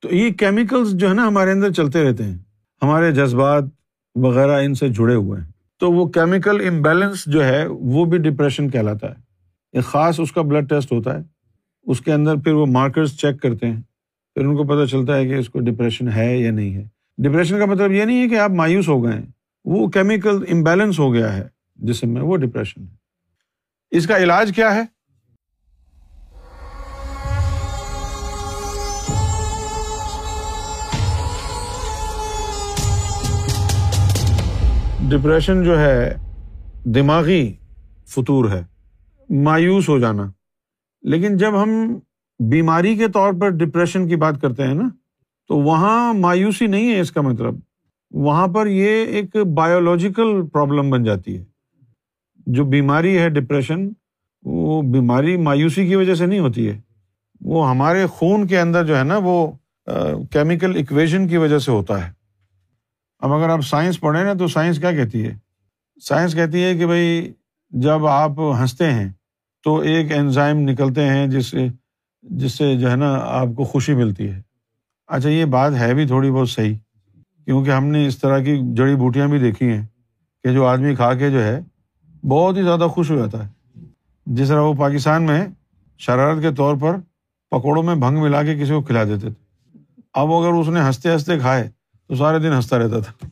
تو یہ کیمیکلس جو ہے نا ہمارے اندر چلتے رہتے ہیں۔ ہمارے جذبات وغیرہ ان سے جڑے ہوئے ہیں۔ تو وہ کیمیکل امبیلنس جو ہے وہ بھی ڈپریشن کہلاتا ہے۔ ایک خاص اس کا بلڈ ٹیسٹ ہوتا ہے۔ اس کے اندر پھر وہ مارکرس چیک کرتے ہیں۔ پھر ان کو پتہ چلتا ہے کہ اس کو ڈپریشن ہے یا نہیں ہے۔ ڈپریشن کا مطلب یہ نہیں ہے کہ آپ مایوس ہو گئے ہیں۔ وہ کیمیکل امبیلنس ہو گیا ہے جسم میں وہ ڈپریشن ہے۔ اس کا علاج کیا ہے؟ ڈپریشن جو ہے، دماغی فطور ہے۔ مایوس ہو جانا۔ لیکن جب ہم بیماری کے طور پر ڈپریشن کی بات کرتے ہیں نا، تو وہاں مایوسی نہیں ہے اس کا مطلب۔ وہاں پر یہ ایک بایولوجیکل پرابلم بن جاتی ہے۔ جو بیماری ہے ڈپریشن، وہ بیماری مایوسی کی وجہ سے نہیں ہوتی ہے۔ وہ ہمارے خون کے اندر جو ہے نا، وہ کیمیکل اکویژن کی وجہ سے ہوتا ہے۔ اب اگر آپ سائنس پڑھیں نا تو سائنس کیا کہتی ہے؟ سائنس کہتی ہے کہ بھائی جب آپ ہنستے ہیں تو ایک انزائم نکلتے ہیں جس سے جس سے جو ہے نا آپ کو خوشی ملتی ہے۔ اچھا یہ بات ہے بھی تھوڑی بہت صحیح، کیونکہ ہم نے اس طرح کی جڑی بوٹیاں بھی دیکھی ہیں کہ جو آدمی کھا کے جو ہے بہت ہی زیادہ خوش ہو جاتا ہے۔ جس طرح وہ پاکستان میں شرارت کے طور پر پکوڑوں میں بھنگ ملا کے کسی کو کھلا دیتے تھے۔ اب اگر اس نے ہنستے ہنستے کھائے تو سارے دن ہنستا رہتا تھا۔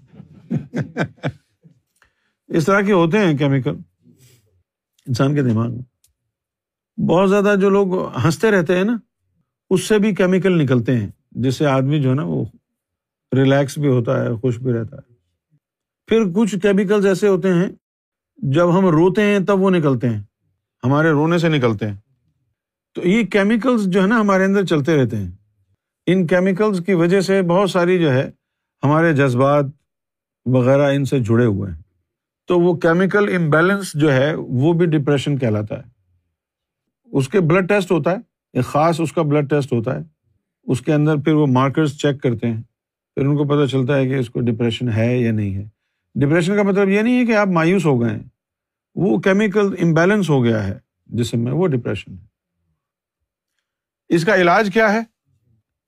اس طرح کے ہوتے ہیں کیمیکل۔ انسان کے دماغ میں۔ بہت زیادہ جو لوگ ہنستے رہتے ہیں نا، اس سے بھی کیمیکل نکلتے ہیں۔ جس سے آدمی جو ہے نا، وہ ریلیکس بھی ہوتا ہے، خوش بھی رہتا ہے۔ پھر کچھ کیمیکلس ایسے ہوتے ہیں، جب ہم روتے ہیں تب وہ نکلتے ہیں۔ ہمارے رونے سے نکلتے ہیں۔ تو یہ کیمیکلس جو ہے نا، ہمارے اندر چلتے رہتے ہیں۔ ان کیمیکلس کی وجہ سے بہت ساری جو ہے ہمارے جذبات وغیرہ ان سے جڑے ہوئے ہیں۔ تو وہ کیمیکل امبیلنس جو ہے، وہ بھی ڈپریشن کہلاتا ہے۔ اس کے بلڈ ٹیسٹ ہوتا ہے، ایک خاص اس کا بلڈ ٹیسٹ ہوتا ہے۔ اس کے اندر پھر وہ مارکرس چیک کرتے ہیں۔ پھر ان کو پتہ چلتا ہے کہ اس کو ڈپریشن ہے یا نہیں ہے۔ ڈپریشن کا مطلب یہ نہیں ہے کہ آپ مایوس ہو گئے ہیں۔ وہ کیمیکل امبیلنس ہو گیا ہے جسم میں وہ ڈپریشن ہے۔ اس کا علاج کیا ہے؟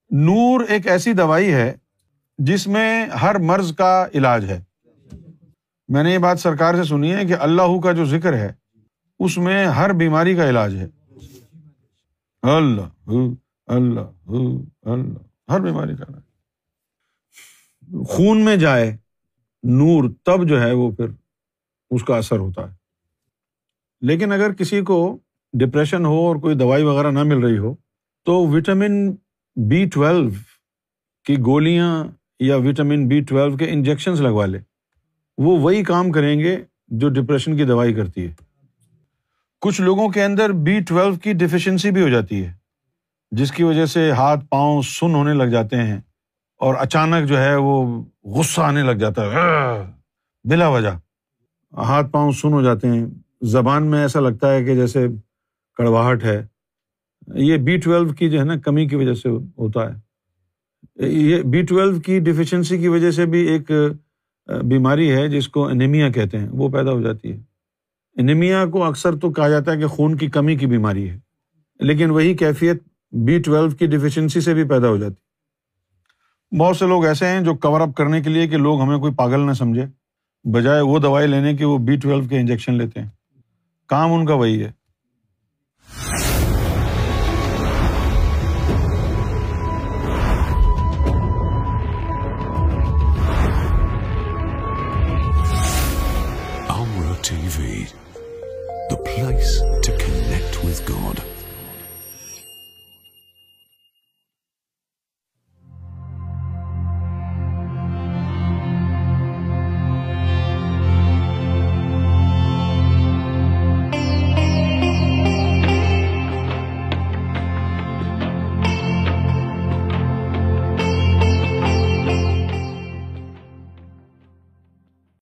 نور ایک ایسی دوائی ہے جس میں ہر مرض کا علاج ہے۔ میں نے یہ بات سرکار سے سنی ہے کہ اللہ کا جو ذکر ہے، اس میں ہر بیماری کا علاج ہے۔ اللہ اللہ اللہ، ہر بیماری کا خون میں جائے نور، تب جو ہے وہ پھر اس کا اثر ہوتا ہے۔ لیکن اگر کسی کو ڈپریشن ہو اور کوئی دوائی وغیرہ نہ مل رہی ہو، تو وٹامن بی ٹویلو کی گولیاں یا وٹامن بی ٹویلو کے انجیکشنس لگوا لے۔ وہ وہی کام کریں گے جو ڈپریشن کی دوائی کرتی ہے۔ کچھ لوگوں کے اندر بی ٹویلو کی ڈیفیشنسی بھی ہو جاتی ہے، جس کی وجہ سے ہاتھ پاؤں سن ہونے لگ جاتے ہیں اور اچانک جو ہے وہ غصہ آنے لگ جاتا ہے۔ بلا وجہ۔ ہاتھ پاؤں سن ہو جاتے ہیں۔ زبان میں ایسا لگتا ہے کہ جیسے کڑواہٹ ہے۔ یہ بی ٹویلو کی جو ہے نا کمی کی وجہ سے ہوتا ہے۔ یہ بی ٹویلو کی ڈیفیشنسی کی وجہ سے بھی ایک بیماری ہے جس کو انیمیا کہتے ہیں، وہ پیدا ہو جاتی ہے۔ انیمیا کو اکثر تو کہا جاتا ہے کہ خون کی کمی کی بیماری ہے، لیکن وہی کیفیت بی ٹویلو کی ڈیفیشنسی سے بھی پیدا ہو جاتی بہت سے لوگ ایسے ہیں جو کور اپ کرنے کے لیے کہ لوگ ہمیں کوئی پاگل نہ سمجھے، بجائے وہ دوائی لینے کی وہ بی ٹویلو کے انجیکشن لیتے ہیں۔ کام ان کا وہی ہے۔